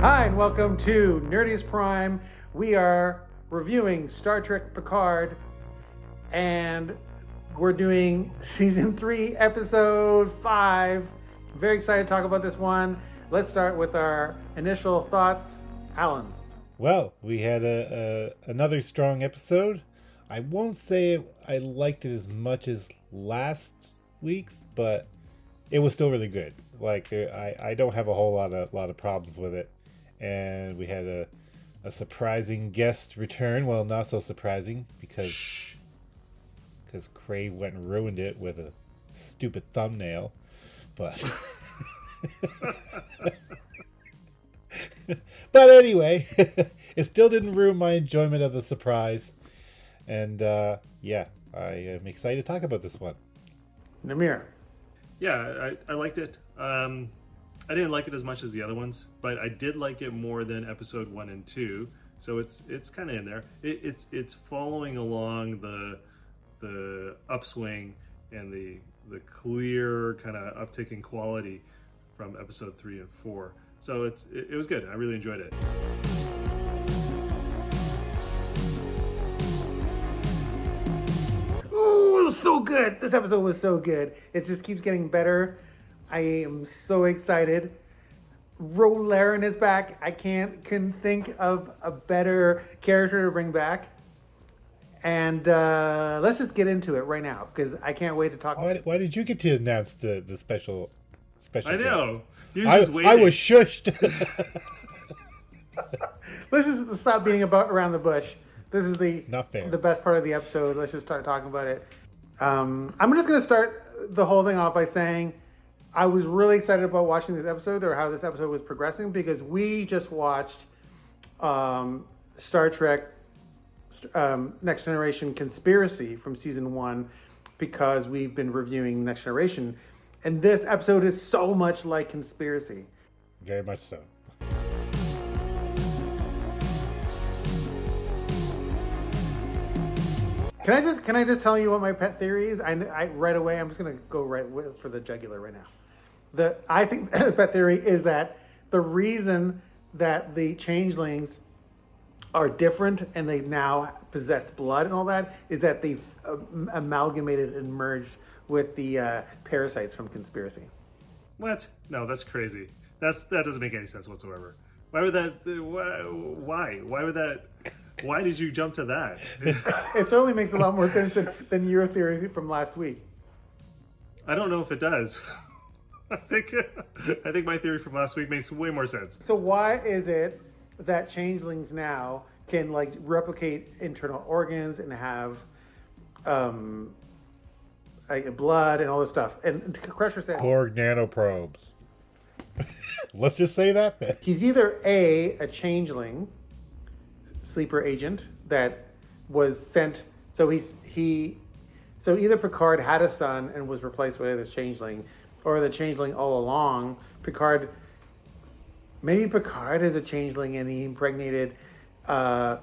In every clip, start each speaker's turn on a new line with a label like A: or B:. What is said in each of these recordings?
A: Hi, and welcome to Nerdiest Prime. We are reviewing Star Trek Picard, and we're doing season three, episode five. Very excited to talk about this one. Let's start with our initial thoughts. Alan.
B: Well, we had a, a another strong episode. I won't say I liked it as much as last week's, but it was still really good. Like I, I don't have a whole lot of lot of problems with it, and we had a a surprising guest return. Well, not so surprising because because Crave went and ruined it with a stupid thumbnail, but. but anyway, it still didn't ruin my enjoyment of the surprise. And uh, yeah, I am excited to talk about this one.
A: Namir.
C: Yeah, I, I liked it. Um, I didn't like it as much as the other ones, but I did like it more than episode one and two. So it's it's kind of in there. It, it's it's following along the the upswing and the the clear kind of uptick in quality from episode three and four. So it's it, it was good. I really enjoyed it.
A: Ooh, it was so good. This episode was so good. It just keeps getting better. I am so excited. Ro Laren is back. I can't can think of a better character to bring back. And uh, let's just get into it right now because I can't wait to talk.
B: Why, why did you get to announce the, the special special?
C: I know.
B: guest?
C: You
B: I. I was shushed.
A: Let's just stop beating about around the bush. This is the
B: Not fair.
A: the best part of the episode. Let's just start talking about it. Um, I'm just going to start the whole thing off by saying I was really excited about watching this episode or how this episode was progressing because we just watched um, Star Trek um, Next Generation Conspiracy from season one because we've been reviewing Next Generation, and this episode is so much like Conspiracy.
B: Very much so.
A: Can I just can I just tell you what my pet theory is? I, I right away I'm just gonna go right with, for the jugular right now. The I think the pet theory is that the reason that the changelings are different and they now possess blood and all that is that they've um, amalgamated and merged with the uh, parasites from conspiracy.
C: What? No, that's crazy. That's that doesn't make any sense whatsoever. Why would that? uh, Why? Why, why would that? Why did you jump to that?
A: It certainly makes a lot more sense than, than your theory from last week.
C: I don't know if it does. I think I think my theory from last week makes way more sense.
A: So why is it that changelings now can like replicate internal organs and have um like, blood and all this stuff? And Crusher said
B: Borg nanoprobes. Let's just say that then.
A: he's either a a changeling sleeper agent that was sent. So he's he. So either Picard had a son and was replaced by this changeling, or the changeling all along. Picard maybe Picard is a changeling and he impregnated uh,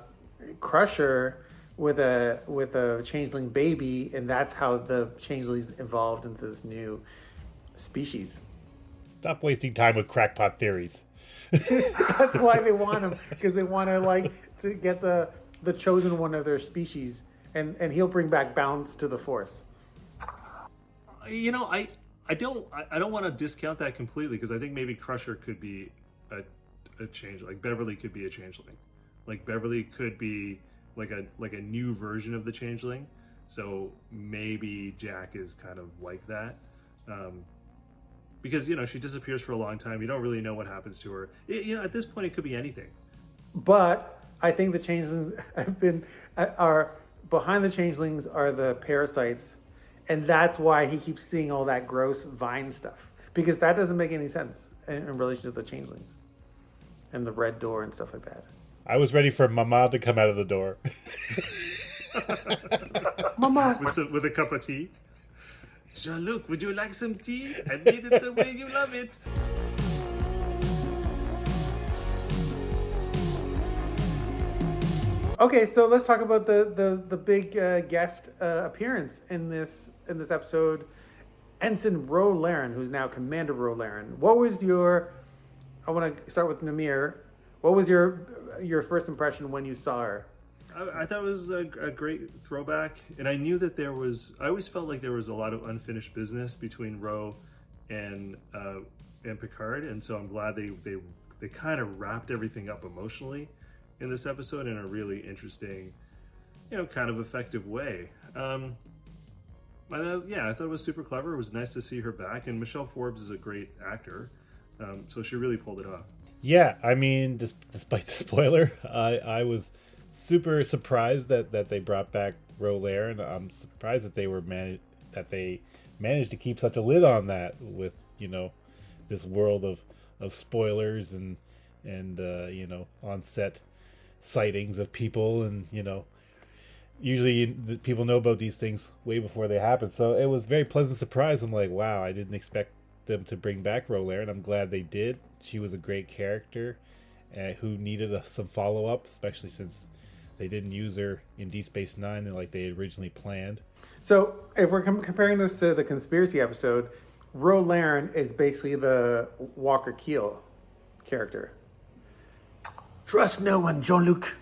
A: Crusher with a with a changeling baby, and that's how the changelings evolved into this new species.
B: Stop wasting time with crackpot theories.
A: That's why they want him because they want to like to get the the chosen one of their species, and and he'll bring back balance to the force.
C: You know, I I don't I, don't want to discount that completely because I think maybe Crusher could be a a change like Beverly could be a changeling. Like Beverly could be like a like a new version of the changeling. So maybe Jack is kind of like that. Um, because you know she disappears for a long time. You don't really know what happens to her. It- you know, at this point, it could be anything.
A: But I think the changelings have been are behind the changelings are the parasites, and that's why he keeps seeing all that gross vine stuff because that doesn't make any sense in, in relation to the changelings and the red door and stuff like that.
B: I was ready for Mama to come out of the door.
A: Mama,
C: with, some, with a cup of tea. Jean Luc, would you like some tea? I made it the way you love it.
A: Okay, so let's talk about the the the big uh, guest uh, appearance in this in this episode. Ensign Ro Laren, who's now Commander Ro Laren. What was your I want to start with Namir. What was your your first impression when you saw her?
C: I, thought it was a, a great throwback, and I knew that there was. I always felt like there was a lot of unfinished business between Ro and uh, and Picard, and so I'm glad they they they kind of wrapped everything up emotionally in this episode in a really interesting, you know, kind of effective way. Um, Yeah, I thought it was super clever. It was nice to see her back, and Michelle Forbes is a great actor, um, so she really pulled it off.
B: Yeah, I mean, dis- despite the spoiler, I I was super surprised that that they brought back Rolaire, and I'm surprised that they were man that they managed to keep such a lid on that with you know this world of of spoilers and and uh, you know on set sightings of people and you know usually the people know about these things way before they happen so it was very pleasant surprise i'm like wow i didn't expect them to bring back Rolaire, and i'm glad they did she was a great character uh, who needed a, some follow-up especially since they didn't use her in Deep Space nine like they had originally planned
A: So, if we're com- comparing this to the conspiracy episode, Ro Laren is basically the Walker Keel character. Trust no one, Jean Luc.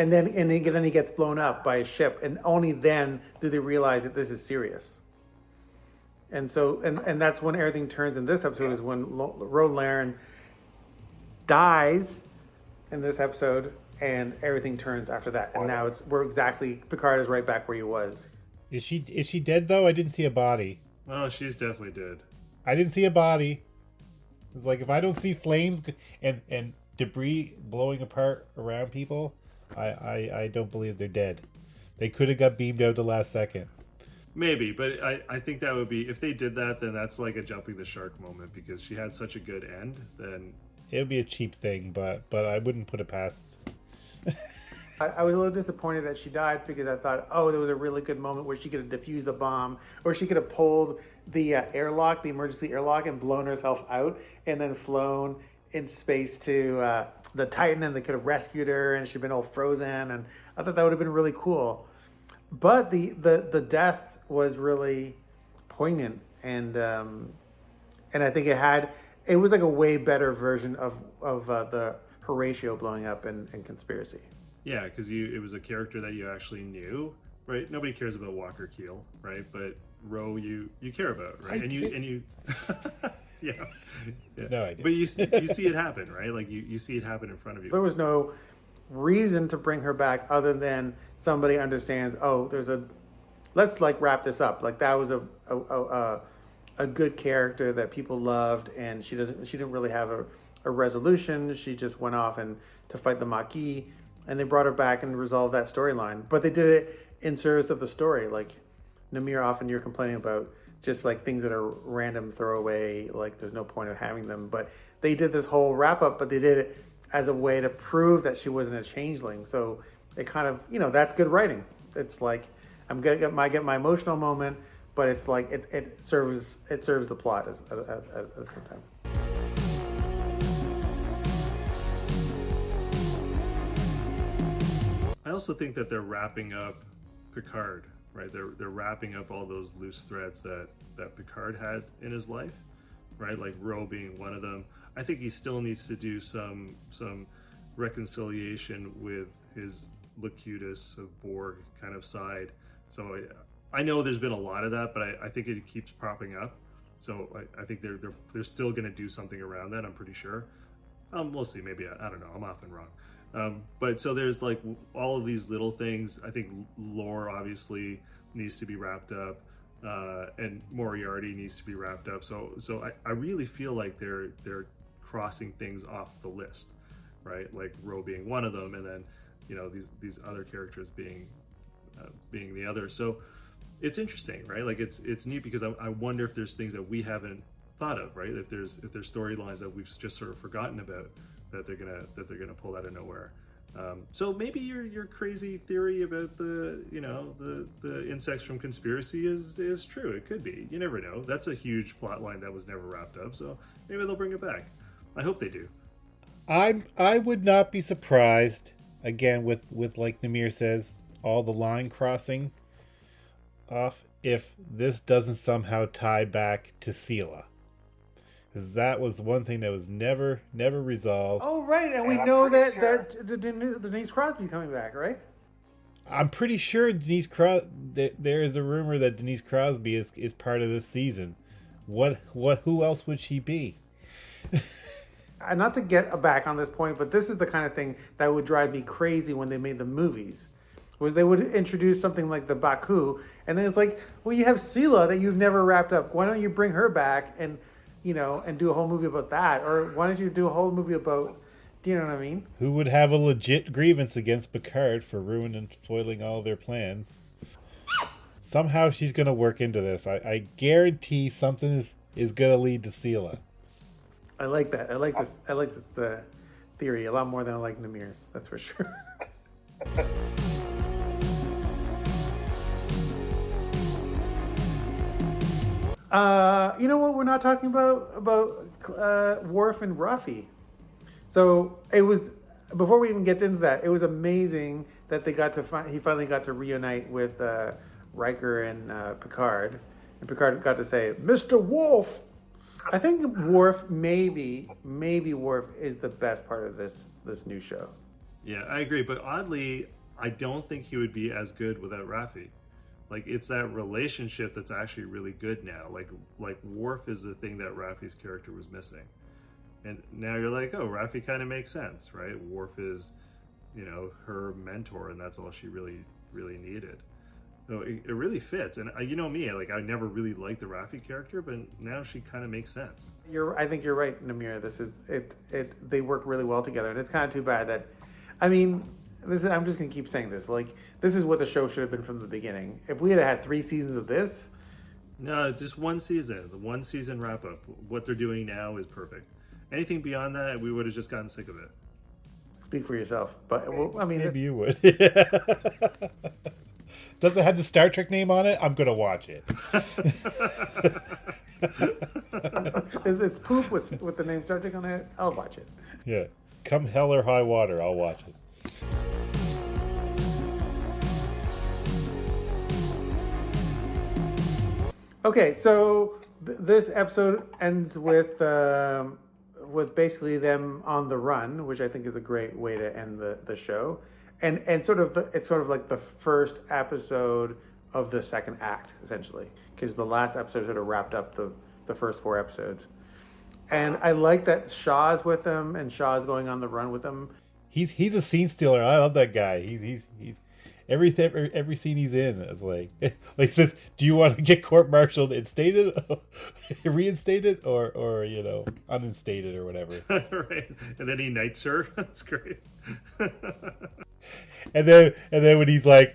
A: And then, and he- then he gets blown up by a ship, and only then do they realize that this is serious. And so, and, and that's when everything turns in this episode is when Lo- Ro Laren dies in this episode, and everything turns after that. And now it's we're exactly Picard is right back where he was.
B: is she is she dead though i didn't see a body
C: Oh, she's definitely dead.
B: I didn't see a body. It's like if I don't see flames and and debris blowing apart around people, I I, I don't believe they're dead. They could have got beamed out the last second.
C: Maybe, but I, I think that would be if they did that, then that's like a jumping the shark moment because she had such a good end. Then
B: It would be a cheap thing, but but I wouldn't put it past.
A: I, I was a little disappointed that she died because I thought, oh, there was a really good moment where she could have defused the bomb, or she could have pulled the uh, airlock, the emergency airlock, and blown herself out, and then flown in space to uh, the Titan, and they could have rescued her, and she'd been all frozen, and I thought that would have been really cool. But the the the death was really poignant, and um, and I think it had it was like a way better version of of uh, the Horatio blowing up in, in Conspiracy.
C: yeah, because you it was a character that you actually knew, right? Nobody cares about Walker Keel, right? But Ro, you you care about, right?
B: I
C: and you
B: did-
C: and you, yeah, yeah.
B: No, I didn't.
C: But you see- you see it happen, right? Like you you see it happen in front of you.
A: there was no reason to bring her back other than somebody understands oh there's a let's like wrap this up like that was a a, a, a- a good character that people loved and she doesn't she didn't really have a, a resolution she just went off and to fight the Maquis and they brought her back and resolved that storyline but they did it in service of the story like Namir often you're complaining about just like things that are random throwaway like there's no point of having them. But they did this whole wrap up but they did it as a way to prove that she wasn't a changeling. So it kind of you know that's good writing. It's like i'm gonna get my get my emotional moment but it's like it, it serves it serves the plot as as, as, as time.
C: I also think that they're wrapping up Picard, right? They're they're wrapping up all those loose threads that that Picard had in his life, right? Like Ro being one of them. I think he still needs to do some some reconciliation with his Locutus of Borg kind of side. So I, I know there's been a lot of that, but I, I think it keeps popping up. So I, I think they're they're they're still going to do something around that. I'm pretty sure. Um, we'll see. Maybe I, I don't know. I'm often wrong. Um, but so there's like all of these little things. I think Lore obviously needs to be wrapped up, uh, and Moriarty needs to be wrapped up. So so I, I really feel like they're they're crossing things off the list, right? Like Ro being one of them, and then you know these these other characters being uh, being the other. So it's interesting, right? Like it's it's neat because I, I wonder if there's things that we haven't thought of, right? If there's if there's storylines that we've just sort of forgotten about that they're gonna that they're gonna pull out of nowhere. Um, so maybe your your crazy theory about the you know the the insects from conspiracy is is true. It could be. You never know. That's a huge plot line that was never wrapped up. So maybe they'll bring it back. I hope they do.
B: I I would not be surprised again with with like Namir says all the line crossing off if this doesn't somehow tie back to Sela 'Cause that was one thing that was never, never resolved.
A: Oh, right, and we
D: I'm
A: know that
D: sure-
A: that the Den- Denise Crosby coming back, right?
B: I'm pretty sure Denise Cros. There, there is a rumor that Denise Crosby is is part of this season. What? What? Who else would she be?
A: Uh, not to get back on this point, but this is the kind of thing that would drive me crazy when they made the movies. Was they would introduce something like the Ba'ku, and then it's like, well, you have Sela that you've never wrapped up. Why don't you bring her back and, you know, and do a whole movie about that? Or why don't you do a whole movie about, do you know what I mean?
B: Who would have a legit grievance against Picard for ruining and foiling all their plans? Somehow she's going to work into this. I, I guarantee something is, is going to lead to Sela.
A: I like that. I like this. I like this uh, theory a lot more than I like Namir's. That's for sure. uh, you know what? We're not talking about about uh, Worf and Rafi. So it was before we even get into that. It was amazing that they got to fi- he finally got to reunite with uh, Riker and uh, Picard, and Picard got to say, "Mr. Worf." I think Worf maybe maybe Worf is the best part of this this new show.
C: Yeah, I agree. But oddly, I don't think he would be as good without Rafi. Like it's that relationship that's actually really good now. Like like Worf is the thing that Rafi's character was missing. And now you're like, oh, Rafi kind of makes sense, right? Worf is, you know, her mentor, and that's all she really really needed. So it, it really fits. And uh, you know me, like I never really liked the Rafi character, but now she kind of makes sense.
A: You're I think you're right, Namir. This is it it they work really well together, and it's kind of too bad that I mean this is, I'm just gonna keep saying this like this is what the show should have been from the beginning. If we had had three seasons of this,
C: No, just one season. The one season wrap up. What they're doing now is perfect. Anything beyond that, we would have just gotten sick of it.
A: speak for yourself. But well, I mean, it's,
B: Maybe you would. Does it have the Star Trek name on it? I'm going to watch it.
A: it's, it's poop with with the name Star Trek on it. I'll watch it.
B: Yeah. Come hell or high water, I'll watch it.
A: Okay, so th- this episode ends with um, with basically them on the run, which I think is a great way to end the, the show, and and sort of the, it's sort of like the first episode of the second act, essentially, because the last episode sort of wrapped up the the first four episodes, and I like that Shaw's with them and Shaw's going on the run with them.
B: He's he's a scene stealer. I love that guy. He's he's he's every every, every scene he's in is like like he says, "Do you want to get court-martialed, instated, reinstated, or or you know uninstated or whatever?"
C: right. And then he knights her. That's great.
B: And then and then when he's like,